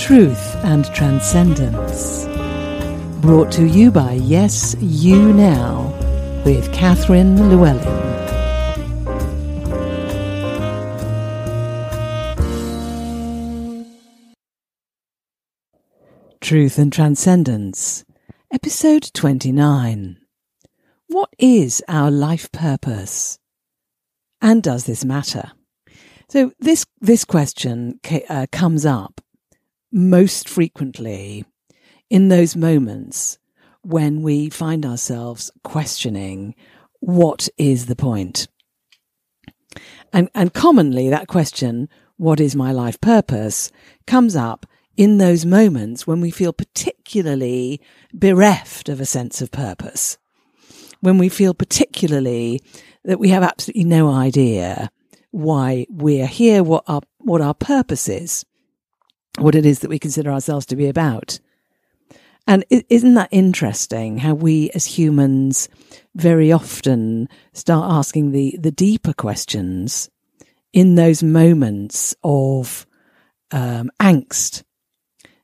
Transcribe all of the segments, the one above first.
Truth and Transcendence. Brought to you by Yes, You Now with Catherine Llewellyn. Truth and Transcendence, Episode 29. What is our life purpose? And does this matter? So this, this question uh, comes up most frequently in those moments when we find ourselves questioning what is the point? And, and commonly that question, what is my life purpose, comes up in those moments when we feel particularly bereft of a sense of purpose. When we feel particularly that we have absolutely no idea why we're here, what our, what our purpose is what it is that we consider ourselves to be about. And isn't that interesting how we as humans very often start asking the, the deeper questions in those moments of um, angst?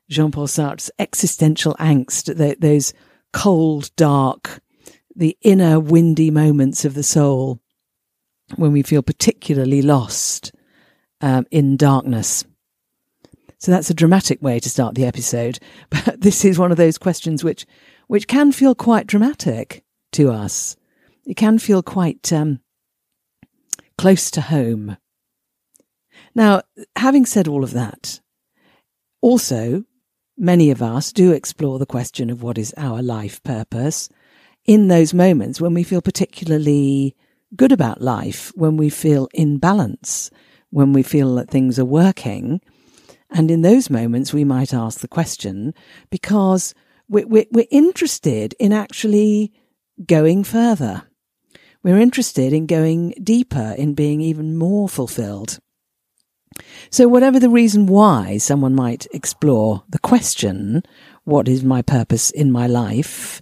Jean Paul Sartre's existential angst, the, those cold, dark, the inner windy moments of the soul when we feel particularly lost um, in darkness. So that's a dramatic way to start the episode. But this is one of those questions which, which can feel quite dramatic to us. It can feel quite um, close to home. Now, having said all of that, also, many of us do explore the question of what is our life purpose in those moments when we feel particularly good about life, when we feel in balance, when we feel that things are working and in those moments, we might ask the question because we're, we're, we're interested in actually going further. We're interested in going deeper, in being even more fulfilled. So, whatever the reason why someone might explore the question, what is my purpose in my life?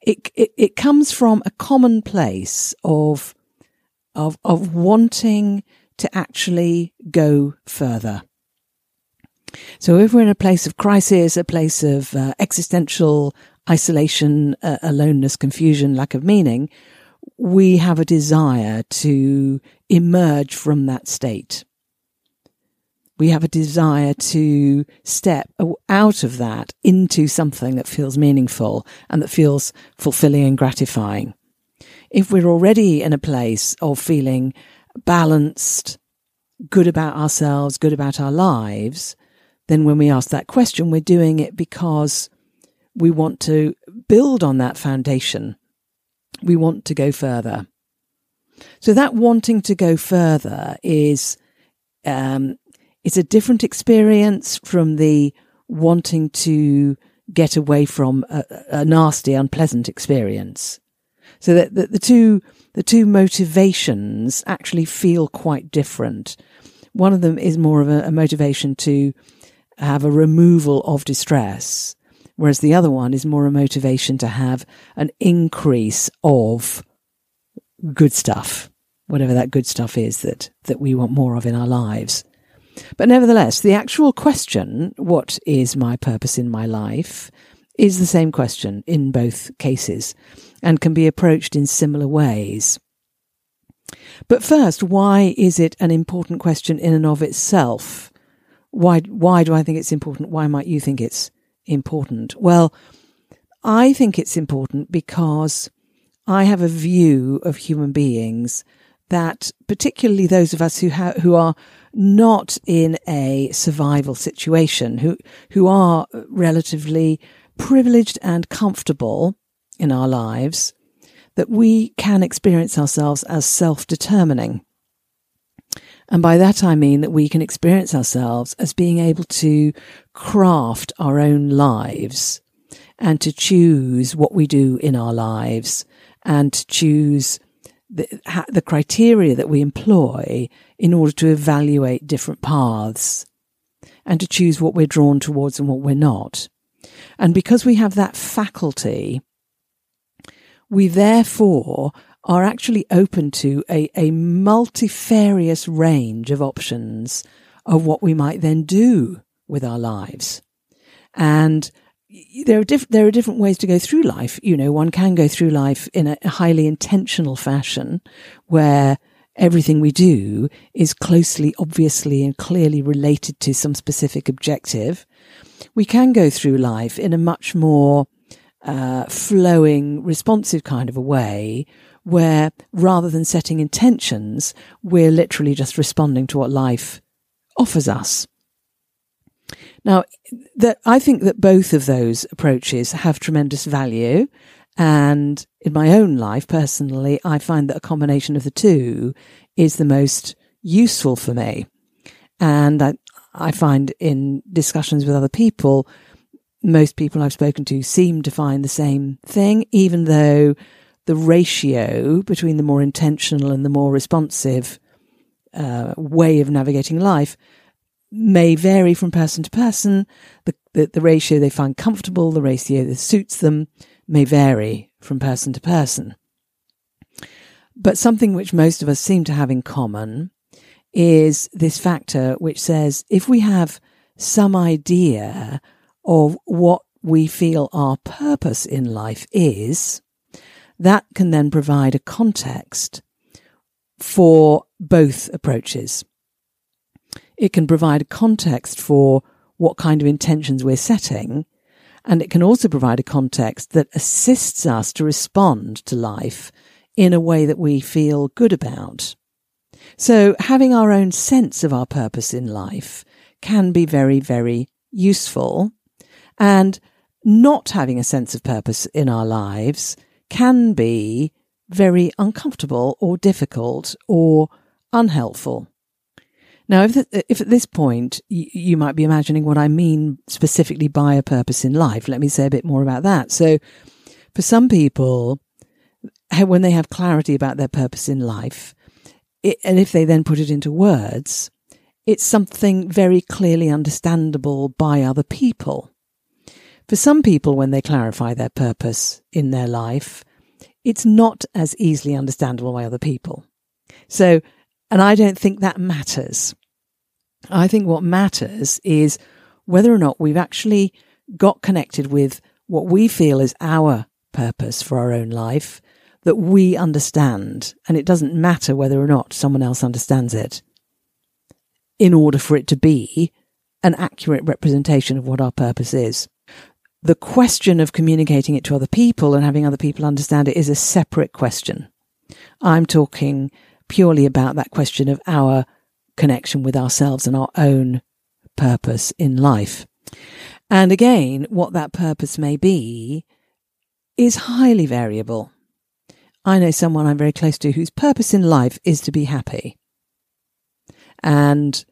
It, it, it comes from a common place of, of, of wanting to actually go further. So if we're in a place of crisis, a place of uh, existential isolation, uh, aloneness, confusion, lack of meaning, we have a desire to emerge from that state. We have a desire to step out of that into something that feels meaningful and that feels fulfilling and gratifying. If we're already in a place of feeling balanced, good about ourselves, good about our lives, then when we ask that question, we're doing it because we want to build on that foundation. We want to go further. So that wanting to go further is, um, it's a different experience from the wanting to get away from a, a nasty, unpleasant experience. So that the, two, the two motivations actually feel quite different. One of them is more of a, a motivation to have a removal of distress, whereas the other one is more a motivation to have an increase of good stuff, whatever that good stuff is that, that we want more of in our lives. But nevertheless, the actual question, what is my purpose in my life, is the same question in both cases and can be approached in similar ways. But first, why is it an important question in and of itself? Why why do I think it's important? Why might you think it's important? Well, I think it's important because I have a view of human beings that particularly those of us who ha- who are not in a survival situation, who who are relatively privileged and comfortable in our lives, that we can experience ourselves as self-determining. And by that I mean that we can experience ourselves as being able to craft our own lives and to choose what we do in our lives and to choose the, the criteria that we employ in order to evaluate different paths and to choose what we're drawn towards and what we're not. And because we have that faculty, we therefore are actually open to a, a multifarious range of options of what we might then do with our lives. And there are diff- there are different ways to go through life. You know, one can go through life in a highly intentional fashion where everything we do is closely, obviously, and clearly related to some specific objective. We can go through life in a much more uh, flowing, responsive kind of a way where rather than setting intentions, we're literally just responding to what life offers us. Now, that I think that both of those approaches have tremendous value. And in my own life, personally, I find that a combination of the two is the most useful for me. And I, I find in discussions with other people, most people I've spoken to seem to find the same thing, even though the ratio between the more intentional and the more responsive uh, way of navigating life may vary from person to person. The, the, the ratio they find comfortable, the ratio that suits them may vary from person to person. But something which most of us seem to have in common is this factor which says if we have some idea of what we feel our purpose in life is, that can then provide a context for both approaches. It can provide a context for what kind of intentions we're setting, and it can also provide a context that assists us to respond to life in a way that we feel good about. So having our own sense of our purpose in life can be very, very useful. And not having a sense of purpose in our lives can be very uncomfortable or difficult or unhelpful. Now, if, if at this point you, you might be imagining what I mean specifically by a purpose in life, let me say a bit more about that. So, for some people, when they have clarity about their purpose in life, it, and if they then put it into words, it's something very clearly understandable by other people. For some people, when they clarify their purpose in their life, it's not as easily understandable by other people. So, and I don't think that matters. I think what matters is whether or not we've actually got connected with what we feel is our purpose for our own life that we understand. And it doesn't matter whether or not someone else understands it in order for it to be an accurate representation of what our purpose is the question of communicating it to other people and having other people understand it is a separate question. I'm talking purely about that question of our connection with ourselves and our own purpose in life. And again, what that purpose may be is highly variable. I know someone I'm very close to whose purpose in life is to be happy. And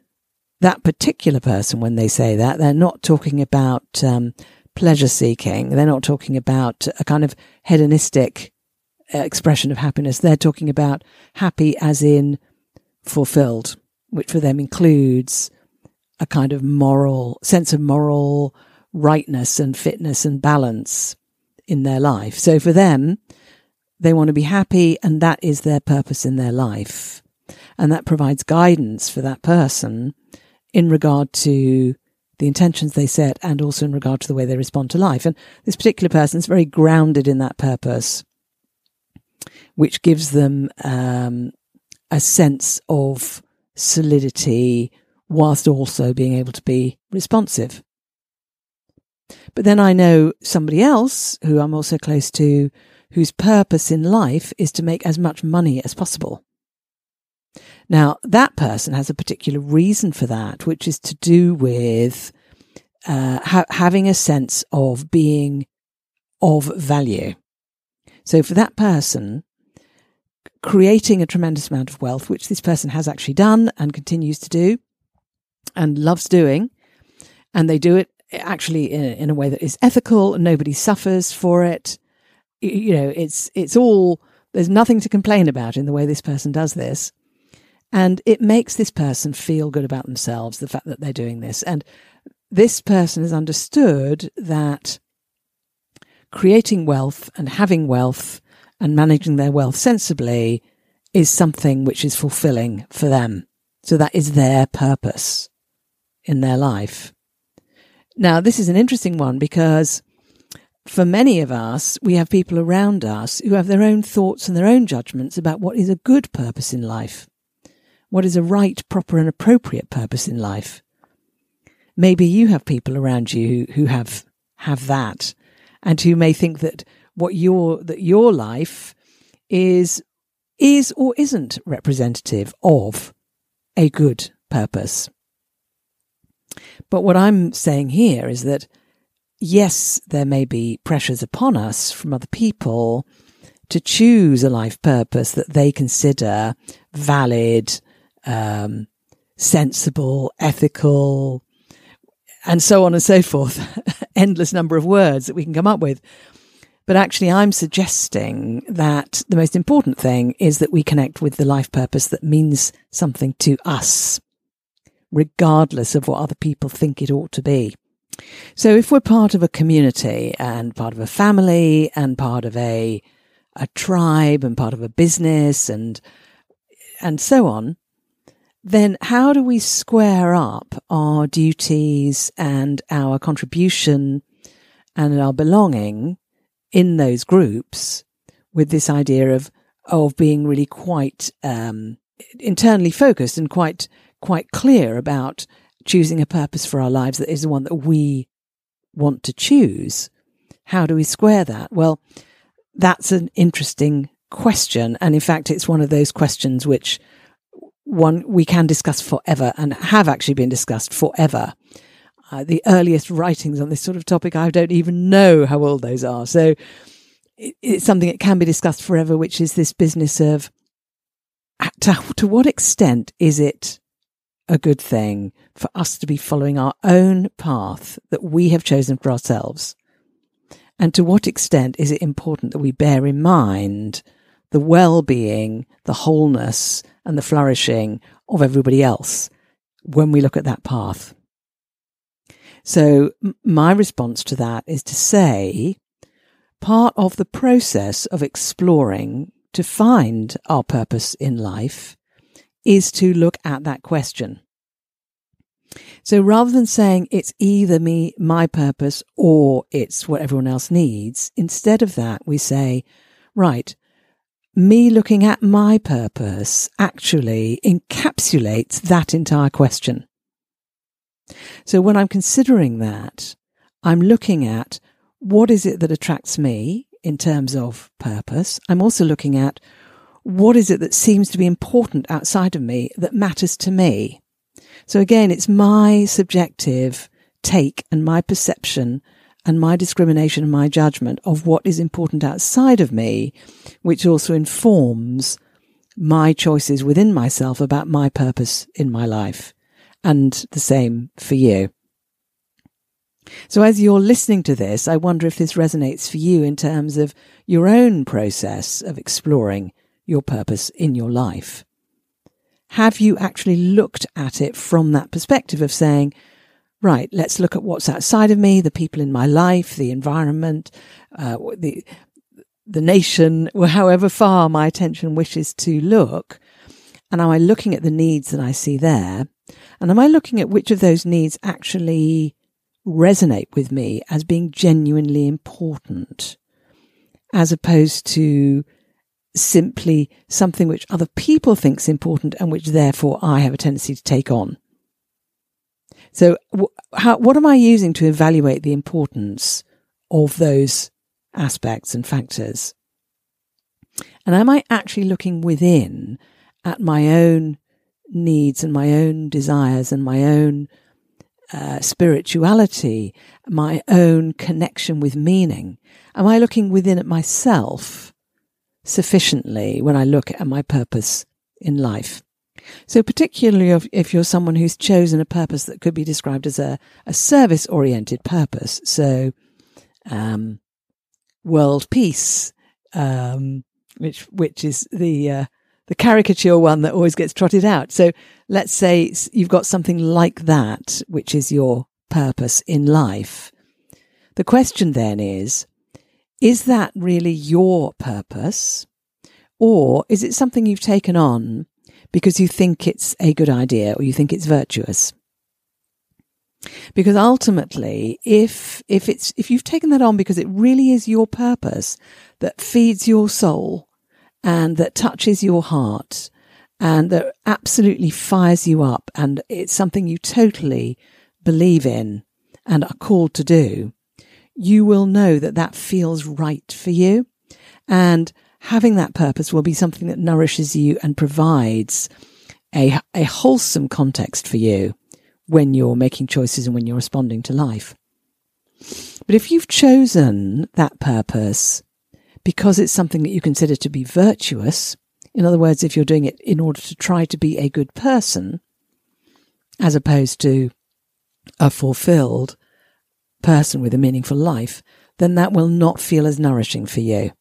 that particular person, when they say that, they're not talking about um, pleasure seeking. They're not talking about a kind of hedonistic uh, expression of happiness. They're talking about happy as in fulfilled, which for them includes a kind of moral sense of moral rightness and fitness and balance in their life. So for them, they want to be happy and that is their purpose in their life. And that provides guidance for that person in regard to the intentions they set and also in regard to the way they respond to life. And this particular person is very grounded in that purpose, which gives them um, a sense of solidity whilst also being able to be responsive. But then I know somebody else who I'm also close to whose purpose in life is to make as much money as possible. Now, that person has a particular reason for that, which is to do with uh, ha- having a sense of being of value. So for that person, creating a tremendous amount of wealth, which this person has actually done and continues to do and loves doing, and they do it actually in, in a way that is ethical nobody suffers for it. You know, it's, it's all, there's nothing to complain about in the way this person does this. And it makes this person feel good about themselves, the fact that they're doing this. And this person has understood that creating wealth and having wealth and managing their wealth sensibly is something which is fulfilling for them. So that is their purpose in their life. Now, this is an interesting one because for many of us, we have people around us who have their own thoughts and their own judgments about what is a good purpose in life, what is a right, proper, and appropriate purpose in life. Maybe you have people around you who, have have that, and who may think that what your that your life is is or isn't representative of a good purpose. But what I'm saying here is that yes, there may be pressures upon us from other people to choose a life purpose that they consider valid, um, sensible, ethical, and so on and so forth. Endless number of words that we can come up with. But actually, I'm suggesting that the most important thing is that we connect with the life purpose that means something to us, regardless of what other people think it ought to be. So if we're part of a community and part of a family and part of a, a tribe and part of a business and, and so on, then how do we square up our duties and our contribution and our belonging in those groups with this idea of of being really quite um, internally focused and quite quite clear about choosing a purpose for our lives that is the one that we want to choose. How do we square that? Well, that's an interesting question, and in fact, it's one of those questions which one we can discuss forever and have actually been discussed forever uh, the earliest writings on this sort of topic, I don't even know how old those are. So it, it's something that can be discussed forever, which is this business of to, to what extent is it a good thing for us to be following our own path that we have chosen for ourselves? And to what extent is it important that we bear in mind the well-being, the wholeness and the flourishing of everybody else when we look at that path? So my response to that is to say part of the process of exploring to find our purpose in life is to look at that question. So rather than saying it's either me, my purpose, or it's what everyone else needs, instead of that, we say, right, me looking at my purpose actually encapsulates that entire question. So when I'm considering that, I'm looking at what is it that attracts me in terms of purpose. I'm also looking at what is it that seems to be important outside of me that matters to me. So again, it's my subjective take and my perception and my discrimination and my judgment of what is important outside of me, which also informs my choices within myself about my purpose in my life and the same for you. So as you're listening to this, I wonder if this resonates for you in terms of your own process of exploring your purpose in your life. Have you actually looked at it from that perspective of saying, right, let's look at what's outside of me, the people in my life, the environment, uh, the, the nation, however far my attention wishes to look. And am I looking at the needs that I see there? And am I looking at which of those needs actually resonate with me as being genuinely important as opposed to simply something which other people think is important and which therefore I have a tendency to take on. So how, what am I using to evaluate the importance of those aspects and factors? And am I actually looking within at my own needs and my own desires and my own uh, spirituality, my own connection with meaning? Am I looking within at myself sufficiently when I look at my purpose in life? So, particularly if, if you're someone who's chosen a purpose that could be described as a, a service oriented purpose, so um, world peace, um, which which is the uh, the caricature one that always gets trotted out. So let's say you've got something like that, which is your purpose in life. The question then is, is that really your purpose? Or is it something you've taken on because you think it's a good idea or you think it's virtuous? Because ultimately, if, if it's, if you've taken that on because it really is your purpose that feeds your soul and that touches your heart and that absolutely fires you up and it's something you totally believe in and are called to do, you will know that that feels right for you. And having that purpose will be something that nourishes you and provides a, a wholesome context for you when you're making choices and when you're responding to life. But if you've chosen that purpose because it's something that you consider to be virtuous, in other words, if you're doing it in order to try to be a good person, as opposed to a fulfilled person with a meaningful life, then that will not feel as nourishing for you.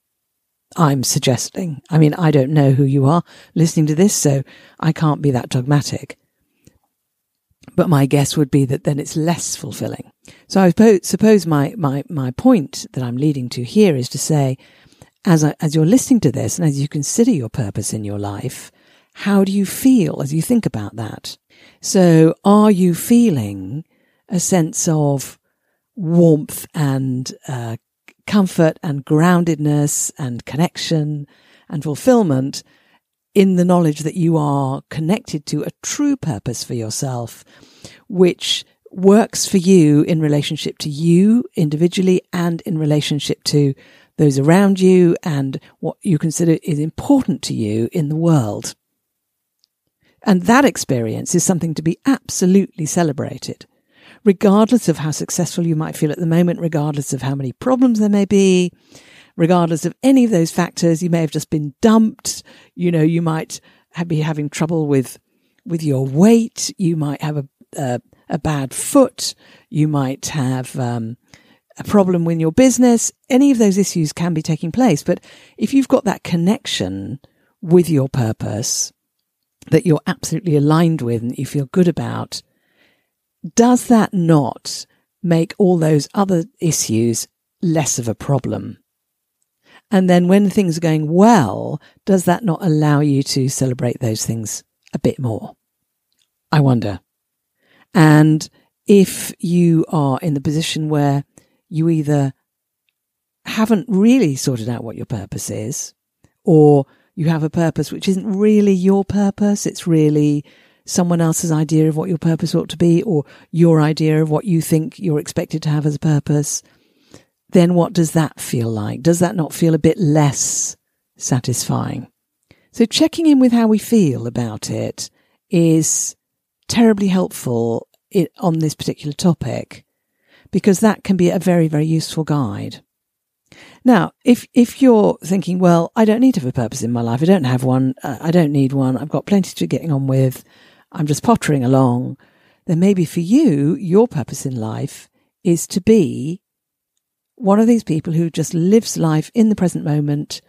I'm suggesting. I mean, I don't know who you are listening to this, so I can't be that dogmatic. But my guess would be that then it's less fulfilling. So I suppose my, my, my point that I'm leading to here is to say, as, as you're listening to this and as you consider your purpose in your life, how do you feel as you think about that? So are you feeling a sense of warmth and uh, comfort and groundedness and connection and fulfillment in the knowledge that you are connected to a true purpose for yourself, which works for you in relationship to you individually and in relationship to those around you and what you consider is important to you in the world. And that experience is something to be absolutely celebrated regardless of how successful you might feel at the moment, regardless of how many problems there may be, regardless of any of those factors. You may have just been dumped. You know, you might be having trouble with, with your weight. You might have a, a, a bad foot. You might have, um, a problem with your business. Any of those issues can be taking place. But if you've got that connection with your purpose that you're absolutely aligned with and you feel good about, does that not make all those other issues less of a problem? And then when things are going well, does that not allow you to celebrate those things a bit more? I wonder. And if you are in the position where you either haven't really sorted out what your purpose is, or you have a purpose which isn't really your purpose, it's really someone else's idea of what your purpose ought to be or your idea of what you think you're expected to have as a purpose, then what does that feel like? Does that not feel a bit less satisfying? So checking in with how we feel about it is terribly helpful on this particular topic because that can be a very, very useful guide. Now, if, if you're thinking, well, I don't need to have a purpose in my life. I don't have one. Uh, I don't need one. I've got plenty to getting on with. I'm just pottering along, then maybe for you, your purpose in life is to be one of these people who just lives life in the present moment,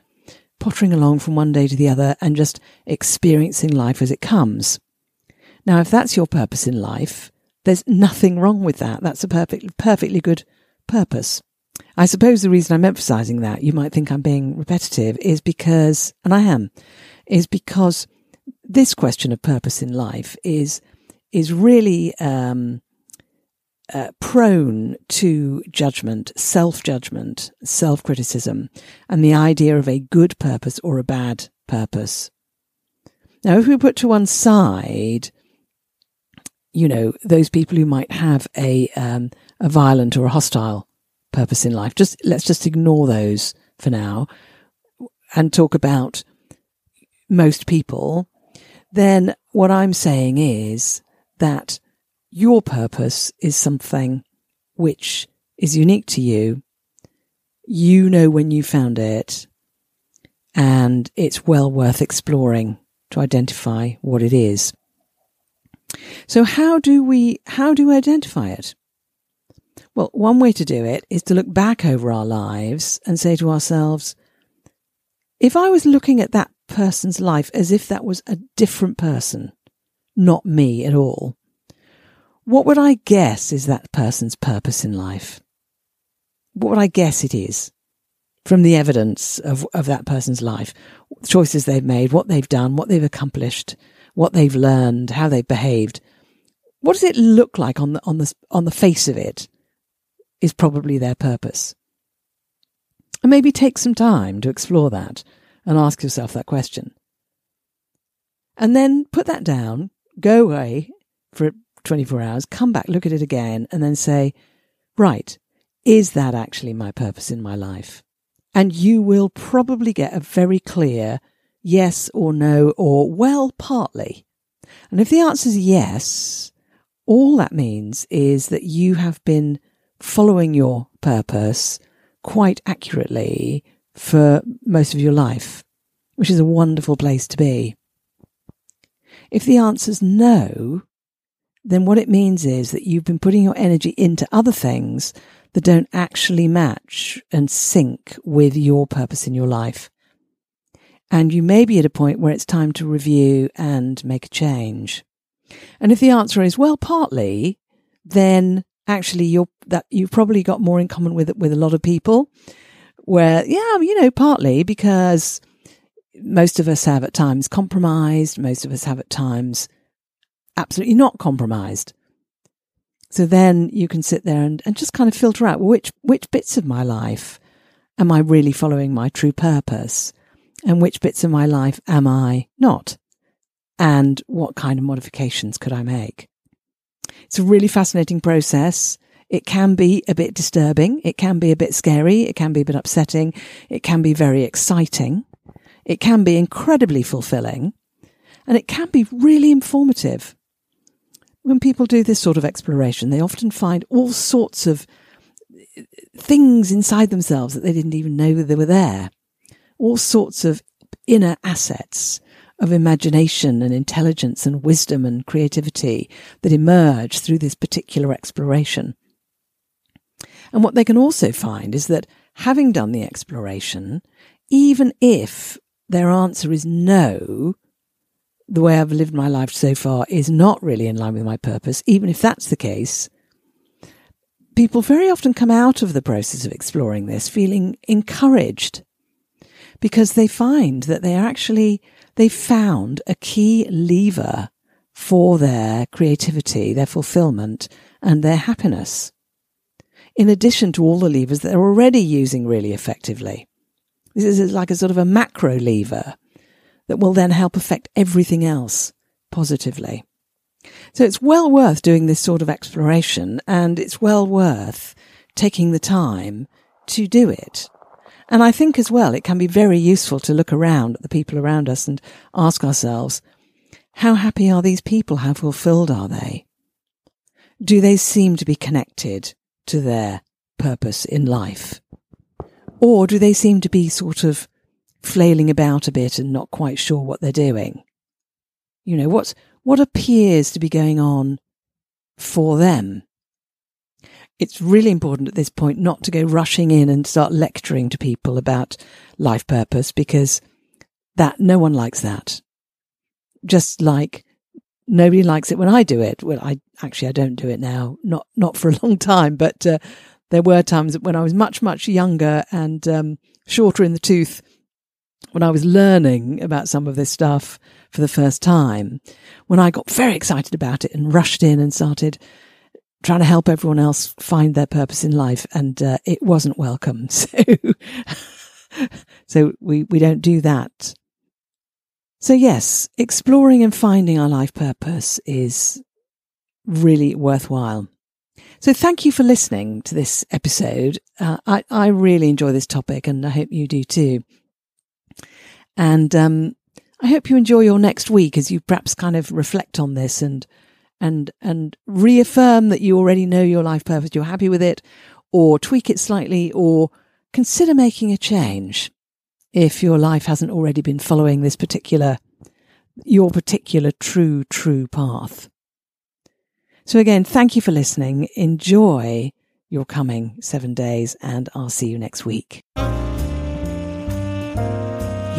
pottering along from one day to the other and just experiencing life as it comes. Now, if that's your purpose in life, there's nothing wrong with that. That's a perfect, perfectly good purpose. I suppose the reason I'm emphasizing that, you might think I'm being repetitive, is because, and I am, is because this question of purpose in life is is really um, uh, prone to judgment, self judgment, self criticism, and the idea of a good purpose or a bad purpose. Now, if we put to one side, you know, those people who might have a um, a violent or a hostile purpose in life, just let's just ignore those for now, and talk about most people then what I'm saying is that your purpose is something which is unique to you. You know when you found it and it's well worth exploring to identify what it is. So how do we, how do we identify it? Well, one way to do it is to look back over our lives and say to ourselves, if I was looking at that person's life as if that was a different person, not me at all. What would I guess is that person's purpose in life? What would I guess it is from the evidence of, of that person's life? Choices they've made, what they've done, what they've accomplished, what they've learned, how they've behaved. what does it look like on the on the on the face of it is probably their purpose. And maybe take some time to explore that and ask yourself that question. And then put that down, go away for 24 hours, come back, look at it again, and then say, right, is that actually my purpose in my life? And you will probably get a very clear yes or no or well, partly. And if the answer is yes, all that means is that you have been following your purpose quite accurately for most of your life, which is a wonderful place to be. If the answer's no, then what it means is that you've been putting your energy into other things that don't actually match and sync with your purpose in your life. And you may be at a point where it's time to review and make a change. And if the answer is, well, partly, then actually you're that you've probably got more in common with with a lot of people where yeah you know partly because most of us have at times compromised most of us have at times absolutely not compromised. So then you can sit there and, and just kind of filter out which which bits of my life am i really following my true purpose? And which bits of my life am i not? And what kind of modifications could i make? It's a really fascinating process. It can be a bit disturbing. It can be a bit scary. It can be a bit upsetting. It can be very exciting. It can be incredibly fulfilling and it can be really informative. When people do this sort of exploration, they often find all sorts of uh, things inside themselves that they didn't even know they were there. All sorts of inner assets of imagination and intelligence and wisdom and creativity that emerge through this particular exploration. And what they can also find is that having done the exploration, even if their answer is no, the way I've lived my life so far is not really in line with my purpose, even if that's the case, people very often come out of the process of exploring this feeling encouraged because they find that they are actually they found a key lever for their creativity, their fulfillment, and their happiness. In addition to all the levers that they're already using really effectively. This is like a sort of a macro lever that will then help affect everything else positively. So it's well worth doing this sort of exploration and it's well worth taking the time to do it. And I think as well, it can be very useful to look around at the people around us and ask ourselves, how happy are these people? How fulfilled are they? Do they seem to be connected to their purpose in life? Or do they seem to be sort of flailing about a bit and not quite sure what they're doing? You know, what's, what appears to be going on for them? it's really important at this point not to go rushing in and start lecturing to people about life purpose because that no one likes that. Just like nobody likes it when I do it. Well, I actually I don't do it now, not not for a long time, but uh, there were times when I was much much younger and um, shorter in the tooth when I was learning about some of this stuff for the first time, when I got very excited about it and rushed in and started trying to help everyone else find their purpose in life, and uh, it wasn't welcome. So, so we we don't do that. So yes, exploring and finding our life purpose is really worthwhile. So thank you for listening to this episode. Uh, I I really enjoy this topic, and I hope you do too. And um, I hope you enjoy your next week as you perhaps kind of reflect on this and and and reaffirm that you already know your life purpose, you're happy with it, or tweak it slightly, or consider making a change if your life hasn't already been following this particular your particular true true path. So again, thank you for listening. Enjoy your coming 7 days and I'll see you next week.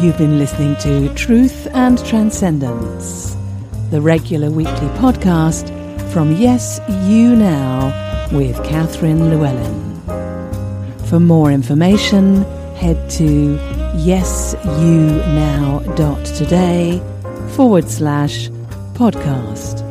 You've been listening to Truth and Transcendence the regular weekly podcast from Yes You Now with Catherine Llewellyn. For more information, head to yesyounow.today forward slash podcast.